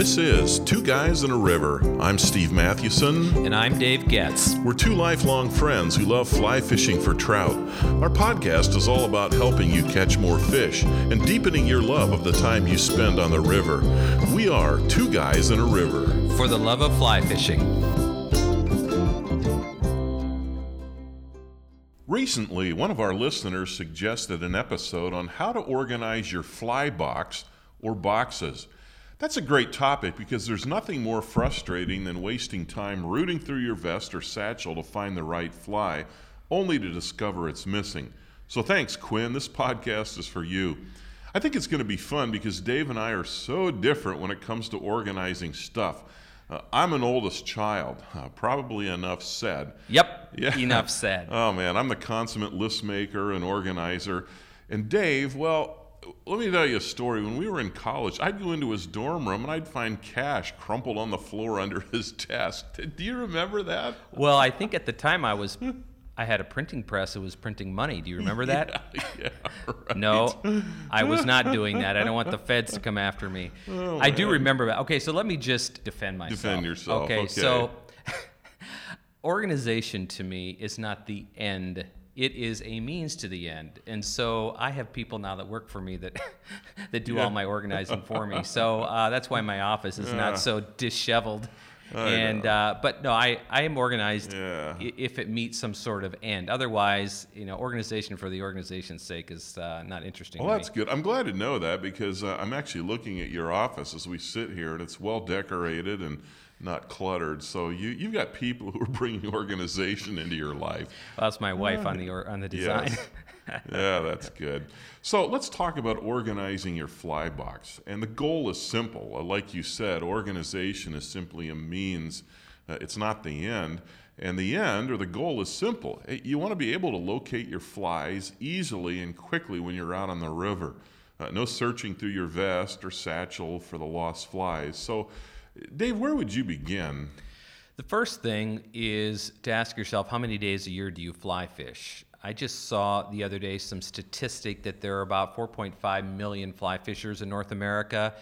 This is Two Guys in a River. I'm Steve Mathewson. And I'm Dave Getz. We're two lifelong friends who love fly fishing for trout. Our podcast is all about helping you catch more fish and deepening your love of the time you spend on the river. We are Two Guys in a River. For the love of fly fishing. Recently, one of our listeners suggested an episode on how to organize your fly box or boxes. That's a great topic because there's nothing more frustrating than wasting time rooting through your vest or satchel to find the right fly, only to discover it's missing. So thanks, Quinn. This podcast is for you. I think it's going to be fun because Dave and I are so different when it comes to organizing stuff. Uh, I'm an oldest child, uh, probably enough said. Yep, yeah. enough said. Oh man, I'm the consummate list maker and organizer. And Dave, well, let me tell you a story. When we were in college, I'd go into his dorm room and I'd find cash crumpled on the floor under his desk. Do you remember that? Well, I think at the time I was I had a printing press that was printing money. Do you remember that? Yeah, yeah right. No, I was not doing that. I don't want the feds to come after me. Oh, I do remember that. Okay, so let me just defend myself. Defend yourself. Okay, okay. so organization to me is not the end it is a means to the end. And so I have people now that work for me that that do yeah. all my organizing for me. So uh, that's why my office is yeah. not so disheveled. I and uh, but no, I, I am organized yeah. if it meets some sort of end. Otherwise, you know, organization for the organization's sake is uh, not interesting. Well, that's good. I'm glad to know that because uh, I'm actually looking at your office as we sit here, and it's well decorated and not cluttered. So you you've got people who are bringing organization into your life. Well, that's my wife on the on the design. Yes. yeah, that's good. So let's talk about organizing your fly box. And the goal is simple. Uh, like you said, organization is simply a means. Uh, it's not the end. And the end or the goal is simple. You want to be able to locate your flies easily and quickly when you're out on the river. Uh, no searching through your vest or satchel for the lost flies. So Dave, where would you begin? The first thing is to ask yourself how many days a year do you fly fish? I just saw the other day some statistic that there are about 4.5 million fly fishers in North America.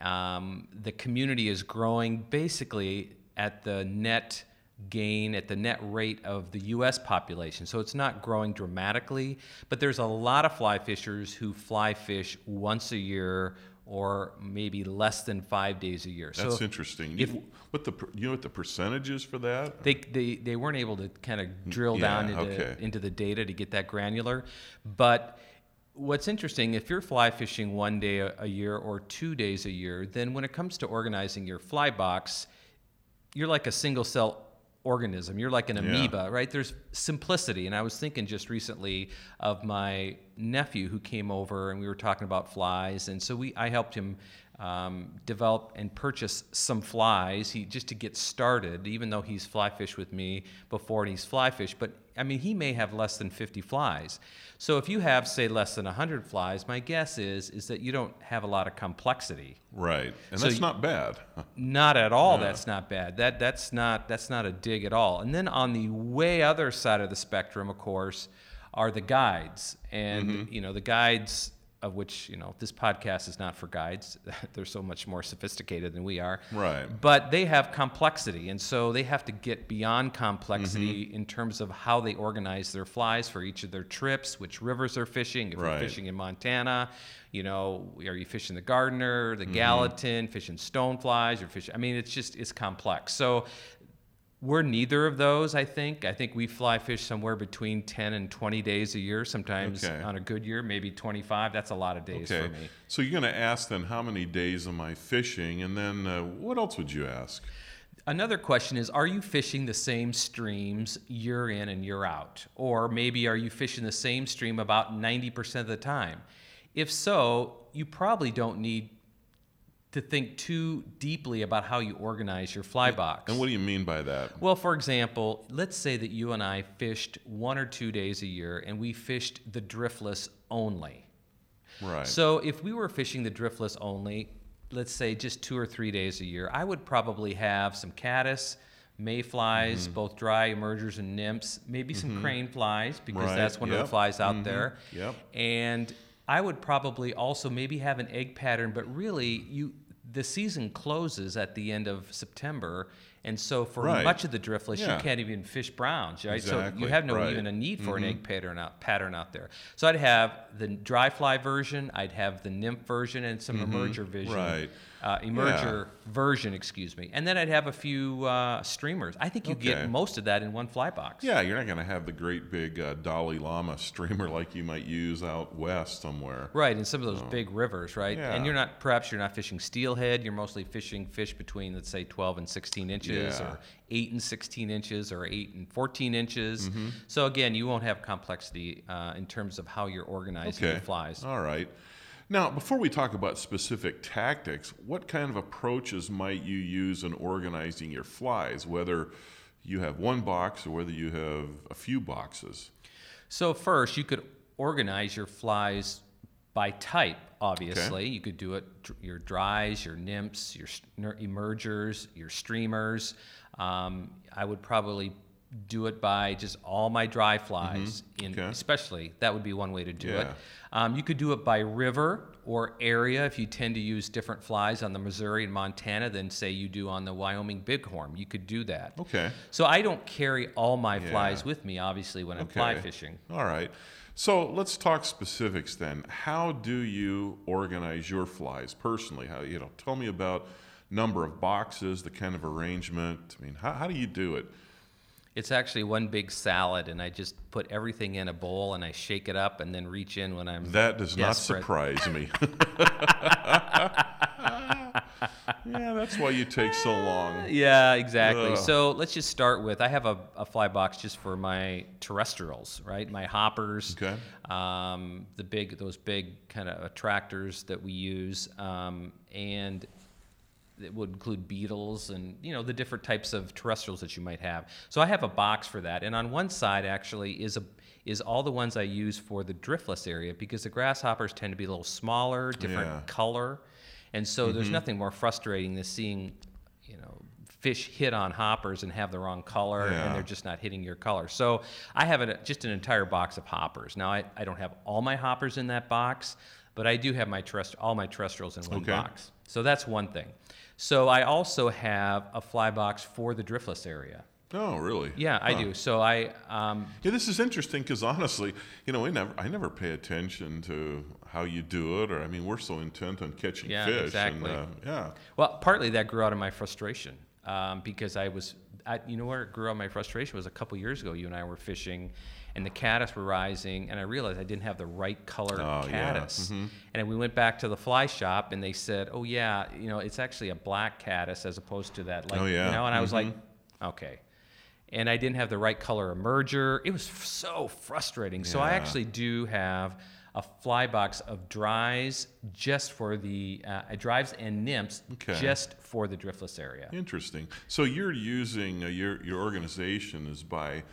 Um, the community is growing basically at the net gain at the net rate of the US population. So it's not growing dramatically, but there's a lot of fly fishers who fly fish once a year or maybe less than five days a year. That's so interesting. If, what the you know what the percentages for that? They they, they weren't able to kind of drill yeah, down into, okay. into the data to get that granular, but what's interesting if you're fly fishing one day a, a year or two days a year, then when it comes to organizing your fly box, you're like a single cell organism. You're like an amoeba, yeah. right? There's simplicity. And I was thinking just recently of my nephew who came over and we were talking about flies. And so we, I helped him um, develop and purchase some flies he, just to get started, even though he's fly fish with me before and he's fly fish. But I mean, he may have less than 50 flies. So if you have, say, less than 100 flies, my guess is is that you don't have a lot of complexity. Right, and so that's not bad. not at all. Yeah. That's not bad. That that's not that's not a dig at all. And then on the way other side of the spectrum, of course, are the guides, and mm-hmm. you know the guides of which you know this podcast is not for guides they're so much more sophisticated than we are right but they have complexity and so they have to get beyond complexity mm-hmm. in terms of how they organize their flies for each of their trips which rivers they're fishing if right. you're fishing in montana you know are you fishing the gardner the mm-hmm. gallatin fishing stoneflies or fishing i mean it's just it's complex so we're neither of those, I think. I think we fly fish somewhere between 10 and 20 days a year, sometimes okay. on a good year, maybe 25. That's a lot of days okay. for me. So you're going to ask then, how many days am I fishing? And then uh, what else would you ask? Another question is Are you fishing the same streams year in and year out? Or maybe are you fishing the same stream about 90% of the time? If so, you probably don't need to think too deeply about how you organize your fly box. And what do you mean by that? Well, for example, let's say that you and I fished one or two days a year and we fished the driftless only. Right. So if we were fishing the driftless only, let's say just two or three days a year, I would probably have some caddis, mayflies, mm-hmm. both dry emergers and nymphs, maybe some mm-hmm. crane flies because right. that's one yep. of the flies out mm-hmm. there. Yep. And I would probably also maybe have an egg pattern, but really you the season closes at the end of September, and so for Right. much of the driftless, Yeah. you can't even fish browns, right? So you have no right. Mm-hmm. even a need for an egg pattern out, pattern out there. So I'd have the dry fly version, I'd have the nymph version, and some emerger vision, Mm-hmm. Right. Uh, emerger version, excuse me, and then I'd have a few uh, streamers. I think you Okay. get most of that in one fly box. Yeah, you're not going to have the great big uh, Dolly Llama streamer like you might use out west somewhere. Right, in some of those big rivers, right? Yeah. And you're not, perhaps you're not fishing steelhead. You're mostly fishing fish between, let's say, 12 and 16 inches, Yeah. or 8 and 16 inches, or 8 and 14 inches. Mm-hmm. So again, you won't have complexity uh, in terms of how you're organizing Okay. your flies. All right. Now, before we talk about specific tactics, what kind of approaches might you use in organizing your flies, whether you have one box or whether you have a few boxes? So first, you could organize your flies by type. Obviously, you could do it your dries, your nymphs, your emergers, your streamers. Um, I would probably do it by just all my dry flies, Mm-hmm. Okay. especially that would be one way to do it. Um, you could do it by river or area if you tend to use different flies on the Missouri and Montana than say you do on the Wyoming bighorn. You could do that. Okay. So I don't carry all my flies with me, obviously, when I'm fly Okay. fishing. All right. So let's talk specifics then. How do you organize your flies personally? How you know? Tell me about number of boxes, the kind of arrangement. I mean, how, how do you do it? It's actually one big salad, and I just put everything in a bowl and I shake it up and then reach in when I'm. That does Desperate. not surprise me. yeah, that's why you take so long. Yeah, exactly. Ugh. So let's just start with I have a, a fly box just for my terrestrials, right? My hoppers, Okay. um, the big, those big kind of attractors that we use, um, and it would include beetles and you know the different types of terrestrials that you might have. So I have a box for that, and on one side actually is a is all the ones I use for the driftless area because the grasshoppers tend to be a little smaller, different Yeah. color, and so there's Mm-hmm. nothing more frustrating than seeing you know fish hit on hoppers and have the wrong color Yeah. and they're just not hitting your color. So I have a, just an entire box of hoppers. Now I, I don't have all my hoppers in that box, but I do have my terrest- all my terrestrials in one Okay. box. So that's one thing. So I also have a fly box for the driftless area. Oh, really? Yeah, I do. So I um, Yeah, this is interesting because honestly, you know, we never, I never pay attention to how you do it, or I mean, we're so intent on catching Yeah, fish. exactly. And, uh, yeah. Well, partly that grew out of my frustration um, because I was, I, you know, where it grew out of my frustration was a couple years ago. You and I were fishing, and the caddis were rising, and I realized I didn't have the right color Oh, yeah. caddis. And then we went back to the fly shop, and they said, "Oh yeah, you know, it's actually a black caddis as opposed to that, like, Oh, yeah. you know." And I was like, "Okay." And I didn't have the right color emerger. It was f- so frustrating. So I actually do have a fly box of dries just for the uh, dries and nymphs Okay. just for the driftless area. Interesting. So you're using uh, your your organization is by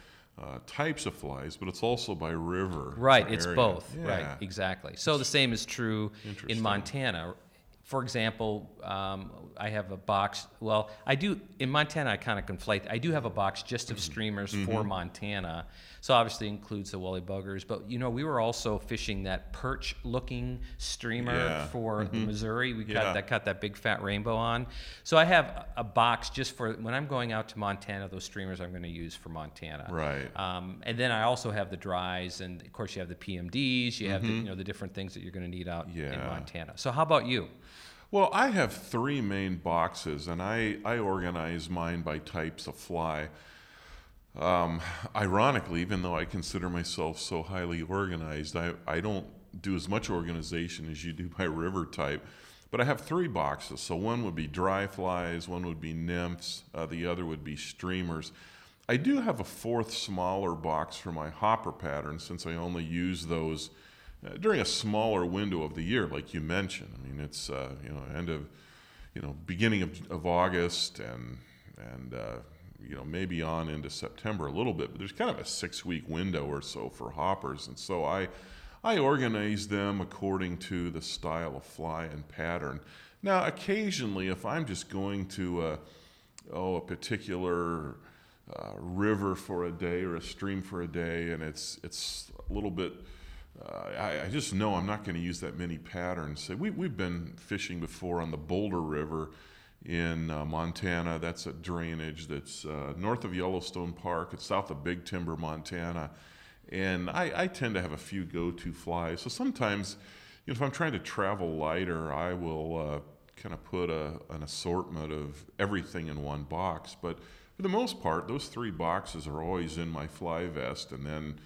uh, types of flies, but it's also by river. Right, it's area. both. Yeah. Right, exactly. So the same is true in Montana. For example, um, I have a box. Well, I do in Montana. I kind of conflate. I do have a box just of streamers Mm-hmm. for Montana. So obviously includes the woolly buggers. But you know, we were also fishing that perch-looking streamer Yeah. for the Missouri. We Yeah. got that got that big fat rainbow on. So I have a box just for when I'm going out to Montana. Those streamers I'm going to use for Montana. Right. Um, and then I also have the dries, and of course you have the PMDs. You have the, you know the different things that you're going to need out in Mm-hmm. Montana. So how about you? Well, I have three main boxes, and I, I organize mine by types of fly. Um, ironically, even though I consider myself so highly organized, I, I don't do as much organization as you do by river type. But I have three boxes. So one would be dry flies, one would be nymphs, uh, the other would be streamers. I do have a fourth smaller box for my hopper pattern since I only use those uh, during a smaller window of the year, like you mentioned. I mean, it's uh, you know end of you know beginning of, of August and and uh, you know maybe on into September a little bit, but there's kind of a six week window or so for hoppers, and so I I organize them according to the style of fly and pattern. Now, occasionally, if I'm just going to a, oh a particular uh, river for a day or a stream for a day, and it's it's a little bit uh, I, I, just know I'm not going to use that many patterns. So we, we've been fishing before on the Boulder River in uh, Montana. That's a drainage that's uh, north of Yellowstone Park. It's south of Big Timber, Montana. And I, I tend to have a few go to flies. So sometimes, you know, if I'm trying to travel lighter, I will uh, kind of put a, an assortment of everything in one box. But for the most part, those three boxes are always in my fly vest. And then,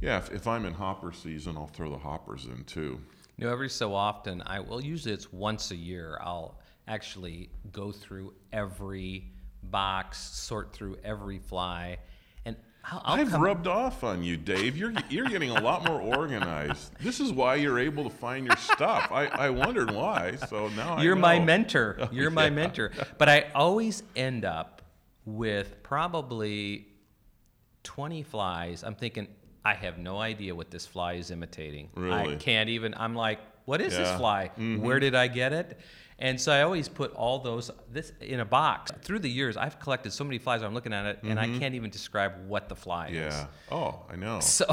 yeah, if, if I'm in hopper season, I'll throw the hoppers in too. You know, every so often, I well, usually it's once a year. I'll actually go through every box, sort through every fly, and i have rubbed off on you, Dave. You're you're getting a lot more organized. This is why you're able to find your stuff. I, I wondered why, so now I'm you're my mentor. You're my mentor. But I always end up with probably 20 flies. I'm thinking I have no idea what this fly is imitating. Really? I can't even. I'm like, what is yeah. this fly? Mm-hmm. Where did I get it? And so I always put all those this in a box. Through the years, I've collected so many flies. I'm looking at it, mm-hmm. and I mm-hmm. can't even describe what the fly yeah. is. Yeah. Oh, I know. So,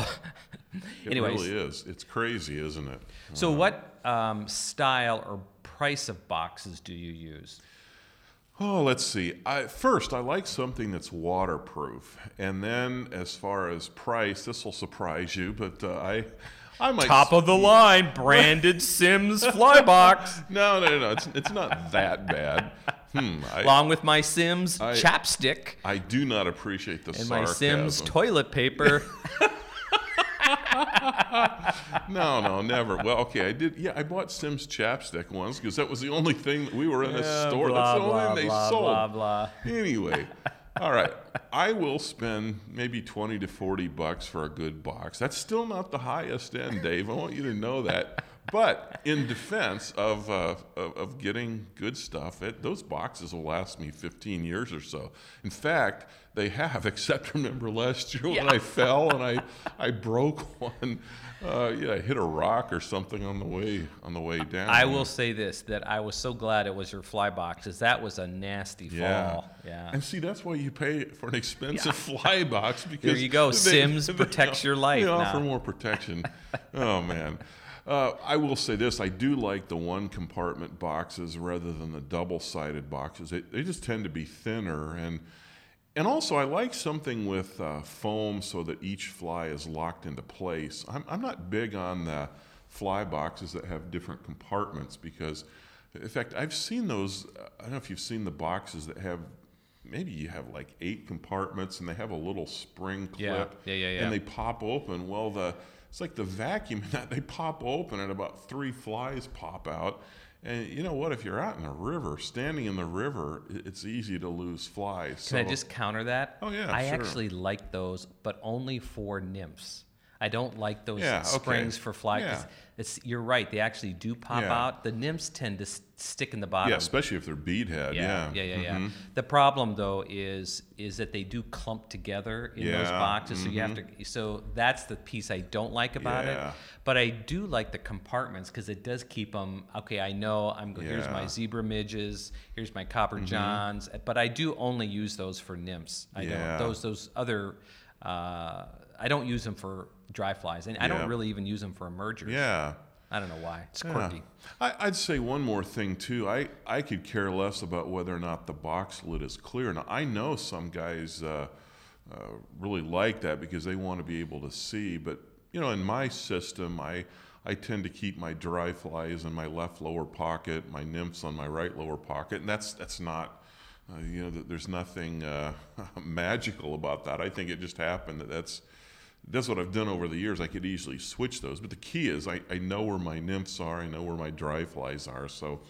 it anyways, really is. It's crazy, isn't it? So, wow. what um, style or price of boxes do you use? Oh, let's see. I, first, I like something that's waterproof, and then as far as price, this will surprise you, but uh, I I might top of the line branded Simms fly box. No, no, no, it's it's not that bad. Hmm, I, Along with my Simms I, chapstick. I do not appreciate the and sarcasm. my Simms toilet paper. no, no, never. Well, okay, I did. Yeah, I bought Simms chapstick once because that was the only thing that we were in a yeah, store. Blah, That's the only blah, thing they blah, sold. Blah blah. Anyway, all right. I will spend maybe 20 to 40 bucks for a good box. That's still not the highest end, Dave. I want you to know that. But in defense of, uh, of, of, getting good stuff, it, those boxes will last me 15 years or so. In fact, they have, except remember last year when yeah. I fell and I, I broke one. Uh, yeah, I hit a rock or something on the way on the way down. I will say this: that I was so glad it was your fly box, because that was a nasty fall. Yeah. And see, that's why you pay for an expensive yeah. fly box because there you go. They, Simms they, protects they, your life. They now. offer more protection. oh man. Uh, I will say this: I do like the one compartment boxes rather than the double sided boxes. They, they just tend to be thinner and and also, I like something with uh, foam so that each fly is locked into place. I'm, I'm not big on the fly boxes that have different compartments because, in fact, I've seen those. I don't know if you've seen the boxes that have maybe you have like eight compartments and they have a little spring clip yeah, yeah, yeah, yeah. and they pop open. Well, the it's like the vacuum that they pop open and about three flies pop out and you know what? If you're out in a river, standing in the river, it's easy to lose flies. Can so. I just counter that? Oh yeah, I sure. actually like those, but only for nymphs. I don't like those yeah, springs okay. for flies. Yeah. It's, you're right. They actually do pop yeah. out. The nymphs tend to stick in the bottom. Yeah, especially if they're beadhead. Yeah, yeah, yeah, yeah. Mm-hmm. The problem though is is that they do clump together in those boxes. Mm-hmm. So you have to. Mm-hmm. So that's the piece I don't like about it. But I do like the compartments because it does keep them. Okay, I know I'm. Here's my zebra midges. Here's my copper mm-hmm. johns. But I do only use those for nymphs. I don't. Those those other. Uh, I don't use them for dry flies, and I don't really even use them for emergers. Yeah. I don't know why. It's quirky. Yeah. I, would say one more thing too. I, I could care less about whether or not the box lid is clear. Now I know some guys uh, uh, really like that because they want to be able to see. But you know, in my system, I I tend to keep my dry flies in my left lower pocket, my nymphs on my right lower pocket, and that's that's not. Uh, you know, there's nothing uh, magical about that. I think it just happened that that's that's what I've done over the years. I could easily switch those. But the key is I, I know where my nymphs are, I know where my dry flies are, so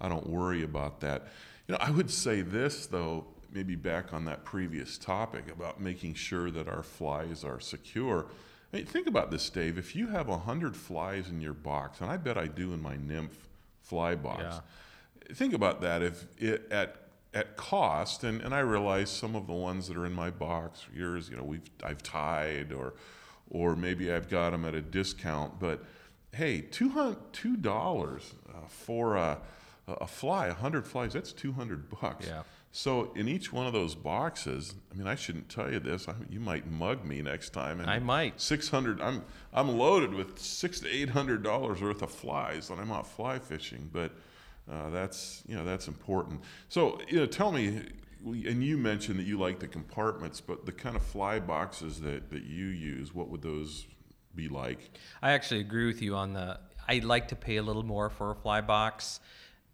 I don't worry about that. You know, I would say this though, maybe back on that previous topic about making sure that our flies are secure. I mean, think about this, Dave. If you have 100 flies in your box, and I bet I do in my nymph fly box, yeah. think about that. If it, at at cost, and, and I realize some of the ones that are in my box, yours, you know, we've I've tied or or maybe I've got them at a discount, but hey, two hundred two dollars uh, for a a fly, a 100 flies, that's 200 bucks. Yeah. So in each one of those boxes, I mean, I shouldn't tell you this. I, you might mug me next time. And I might. Six hundred. I'm I'm loaded with six to eight hundred dollars worth of flies when I'm out fly fishing. But uh, that's you know that's important. So you know, tell me. And you mentioned that you like the compartments, but the kind of fly boxes that, that you use, what would those be like? I actually agree with you on the. I'd like to pay a little more for a fly box.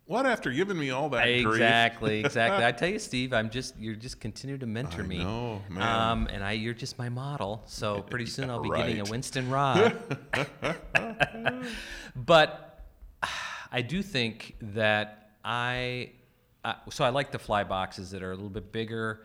What after giving me all that exactly, exactly. I tell you, Steve, I'm just you're just continue to mentor I me. Know, man. Um, and I you're just my model. So pretty soon I'll be right. getting a Winston rod. but I do think that I uh, so I like the fly boxes that are a little bit bigger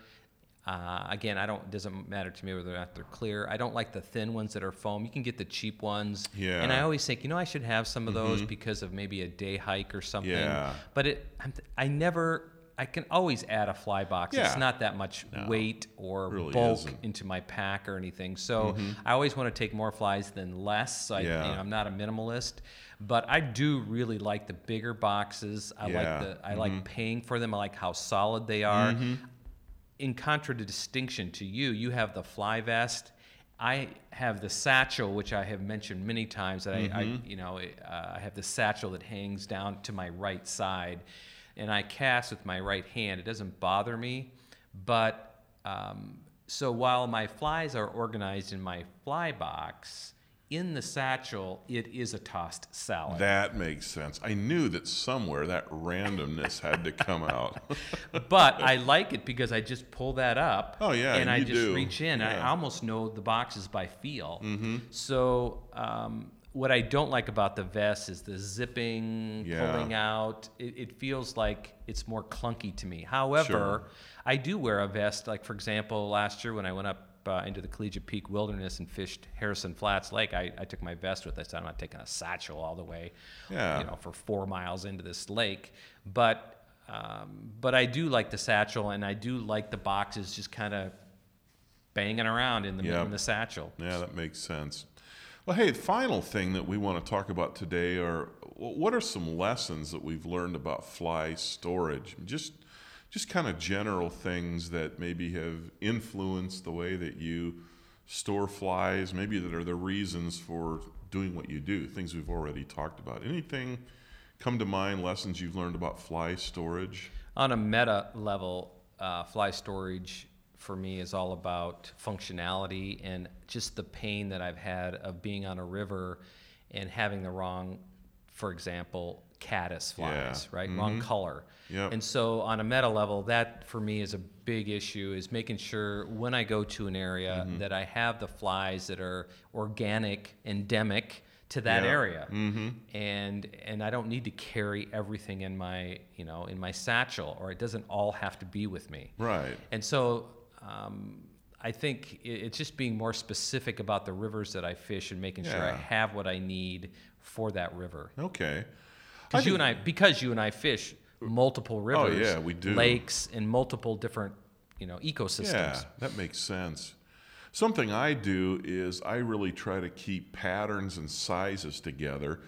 uh, again, I don't. It doesn't matter to me whether or not they're clear. I don't like the thin ones that are foam. You can get the cheap ones. Yeah. And I always think, you know, I should have some of those mm-hmm. because of maybe a day hike or something. Yeah. But it, I'm, I never. I can always add a fly box. Yeah. It's not that much no, weight or really bulk isn't. into my pack or anything. So mm-hmm. I always want to take more flies than less. So I, yeah. you know, I'm not a minimalist, but I do really like the bigger boxes. I yeah. like the I mm-hmm. like paying for them. I like how solid they are. Mm-hmm in contradistinction to you, you have the fly vest. I have the satchel, which I have mentioned many times. That. I, I, mm-hmm. you know, uh, I have the satchel that hangs down to my right side, and I cast with my right hand. It doesn't bother me, but um, so while my flies are organized in my fly box, in the satchel, it is a tossed salad. That makes sense. I knew that somewhere that randomness had to come out. but I like it because I just pull that up. Oh yeah, and I just do. reach in. Yeah. I almost know the boxes by feel. Mm-hmm. So um, what I don't like about the vest is the zipping, yeah. pulling out. It, it, feels like it's more clunky to me. However, sure. I do wear a vest. Like for example, last year when I went up uh, into the Collegiate Peak Wilderness and fished Harrison Flats Lake, I, I took my vest with. I said I'm not taking a satchel all the way, yeah. you know, for four miles into this lake. But um, but I do like the satchel, and I do like the boxes just kind of banging around in the yeah. in the satchel. Yeah, that makes sense. Well, hey, the final thing that we want to talk about today are what are some lessons that we've learned about fly storage? Just just kind of general things that maybe have influenced the way that you store flies, maybe that are the reasons for doing what you do, things we've already talked about. Anything come to mind, lessons you've learned about fly storage? On a meta level, uh, fly storage for me is all about functionality and just the pain that I've had of being on a river and having the wrong, for example, caddis flies, yeah. right? Mm-hmm. Wrong color. Yep. And so on a meta level, that for me is a big issue is making sure when I go to an area mm-hmm. that I have the flies that are organic, endemic to that yeah. area. Mm-hmm. And and I don't need to carry everything in my, you know, in my satchel or it doesn't all have to be with me. Right. And so um, I think it's just being more specific about the rivers that I fish and making yeah. sure I have what I need for that river. Okay. Because you and I, because you and I fish multiple rivers, oh, yeah, we do. lakes, and multiple different, you know, ecosystems. Yeah, that makes sense. Something I do is I really try to keep patterns and sizes together.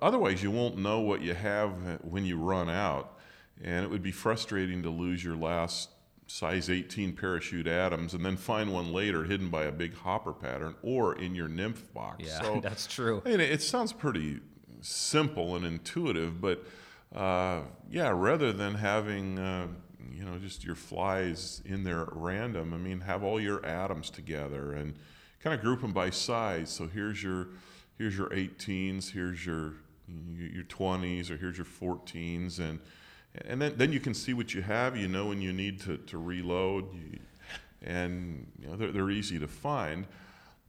Otherwise, you won't know what you have when you run out, and it would be frustrating to lose your last size 18 parachute Adams and then find one later hidden by a big hopper pattern or in your nymph box. Yeah, so, that's true. I mean, it sounds pretty simple and intuitive, but uh, yeah, rather than having uh, you know just your flies in there at random, I mean, have all your Adams together and kind of group them by size. So here's your here's your 18s, here's your your 20s, or here's your 14s, and and then, then you can see what you have. You know when you need to, to reload, you, and you know, they're, they're easy to find.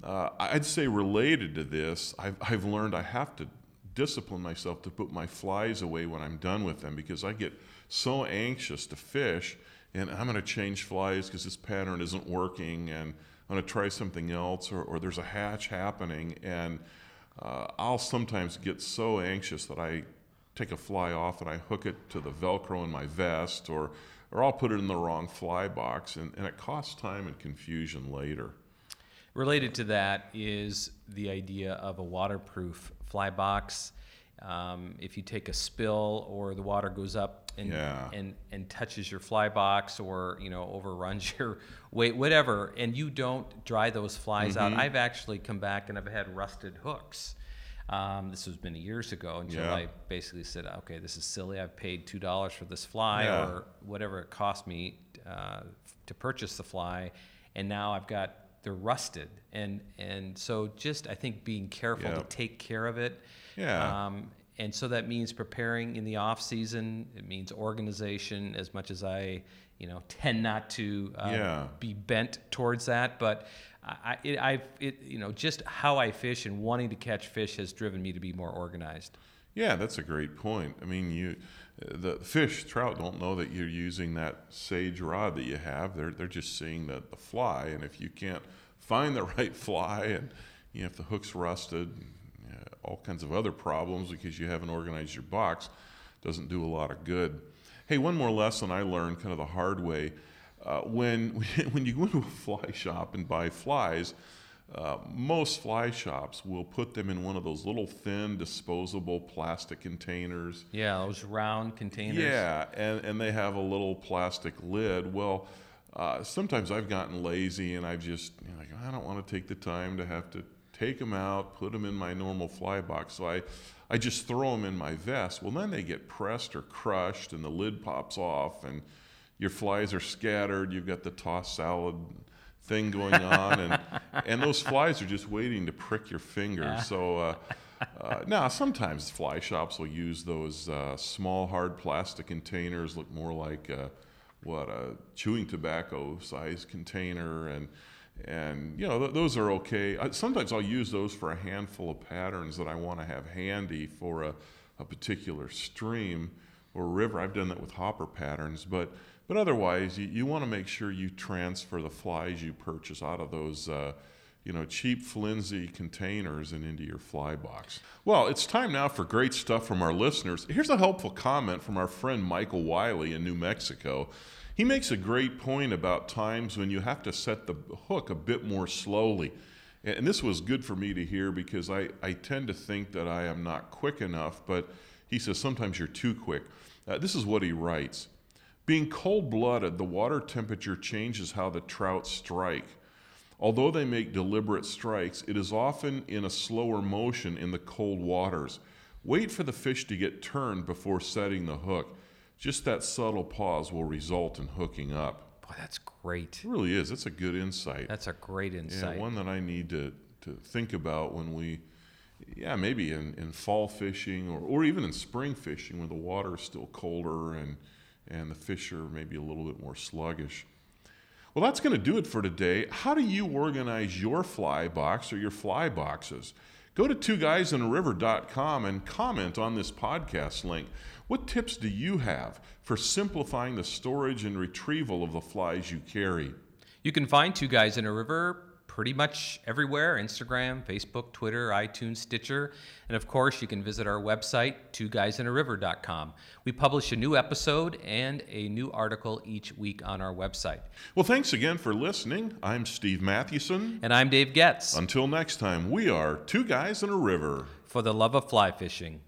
Uh, I'd say related to this, I've, I've learned I have to discipline myself to put my flies away when I'm done with them because I get so anxious to fish and I'm going to change flies because this pattern isn't working and I'm going to try something else or, or there's a hatch happening and uh, I'll sometimes get so anxious that I take a fly off and I hook it to the Velcro in my vest or, or I'll put it in the wrong fly box and, and it costs time and confusion later. Related to that is the idea of a waterproof fly box. um, if you take a spill or the water goes up and, yeah. and, and touches your fly box or you know overruns your weight, whatever, and you don't dry those flies mm-hmm. out, I've actually come back and I've had rusted hooks. Um, this was many years ago until yeah. I basically said, okay, this is silly. I've paid two dollars for this fly yeah. or whatever it cost me uh, to purchase the fly, and now I've got they're rusted, and and so just I think being careful to take care of it. Yeah. Um, and so that means preparing in the off season. It means organization. As much as I, you know, tend not to uh, yeah. be bent towards that, but I, it, I've, it, you know, just how I fish and wanting to catch fish has driven me to be more organized. Yeah, that's a great point. I mean, you, the fish, trout don't know that you're using that sage rod that you have. They're they're just seeing the, the fly, and if you can't find the right fly, and you know, if the hook's rusted, all kinds of other problems because you haven't organized your box, doesn't do a lot of good. Hey, one more lesson I learned kind of the hard way. Uh, when when you go into a fly shop and buy flies, uh, most fly shops will put them in one of those little thin disposable plastic containers. Yeah, those round containers. Yeah, and, and they have a little plastic lid. Well, uh, sometimes I've gotten lazy and I've just you know, like I don't want to take the time to have to take them out, put them in my normal fly box. So I, I just throw them in my vest. Well, then they get pressed or crushed, and the lid pops off, and your flies are scattered. You've got the tossed salad thing going on, and and those flies are just waiting to prick your finger. Yeah. So. Uh, uh, now, sometimes fly shops will use those uh, small, hard plastic containers, look more like uh, what a chewing tobacco size container, and and you know th- those are okay. I, sometimes I'll use those for a handful of patterns that I want to have handy for a, a particular stream or river. I've done that with hopper patterns, but but otherwise, you, you want to make sure you transfer the flies you purchase out of those. Uh, you know, cheap, flimsy containers and into your fly box. Well, it's time now for great stuff from our listeners. Here's a helpful comment from our friend Michael Wiley in New Mexico. He makes a great point about times when you have to set the hook a bit more slowly. And this was good for me to hear because I, I tend to think that I am not quick enough, but he says sometimes you're too quick. Uh, this is what he writes Being cold blooded, the water temperature changes how the trout strike. Although they make deliberate strikes, it is often in a slower motion in the cold waters. Wait for the fish to get turned before setting the hook. Just that subtle pause will result in hooking up. Boy, that's great. It really is. That's a good insight. That's a great insight. Yeah, one that I need to, to think about when we, yeah, maybe in, in fall fishing or, or even in spring fishing when the water is still colder and, and the fish are maybe a little bit more sluggish. Well, that's going to do it for today. How do you organize your fly box or your fly boxes? Go to twoguysinariver.com and comment on this podcast link. What tips do you have for simplifying the storage and retrieval of the flies you carry? You can find Two Guys in a River pretty much everywhere Instagram, Facebook, Twitter, iTunes, Stitcher. And of course, you can visit our website, twoguysinariver.com. We publish a new episode and a new article each week on our website. Well, thanks again for listening. I'm Steve Mathewson. And I'm Dave Getz. Until next time, we are Two Guys in a River. For the love of fly fishing.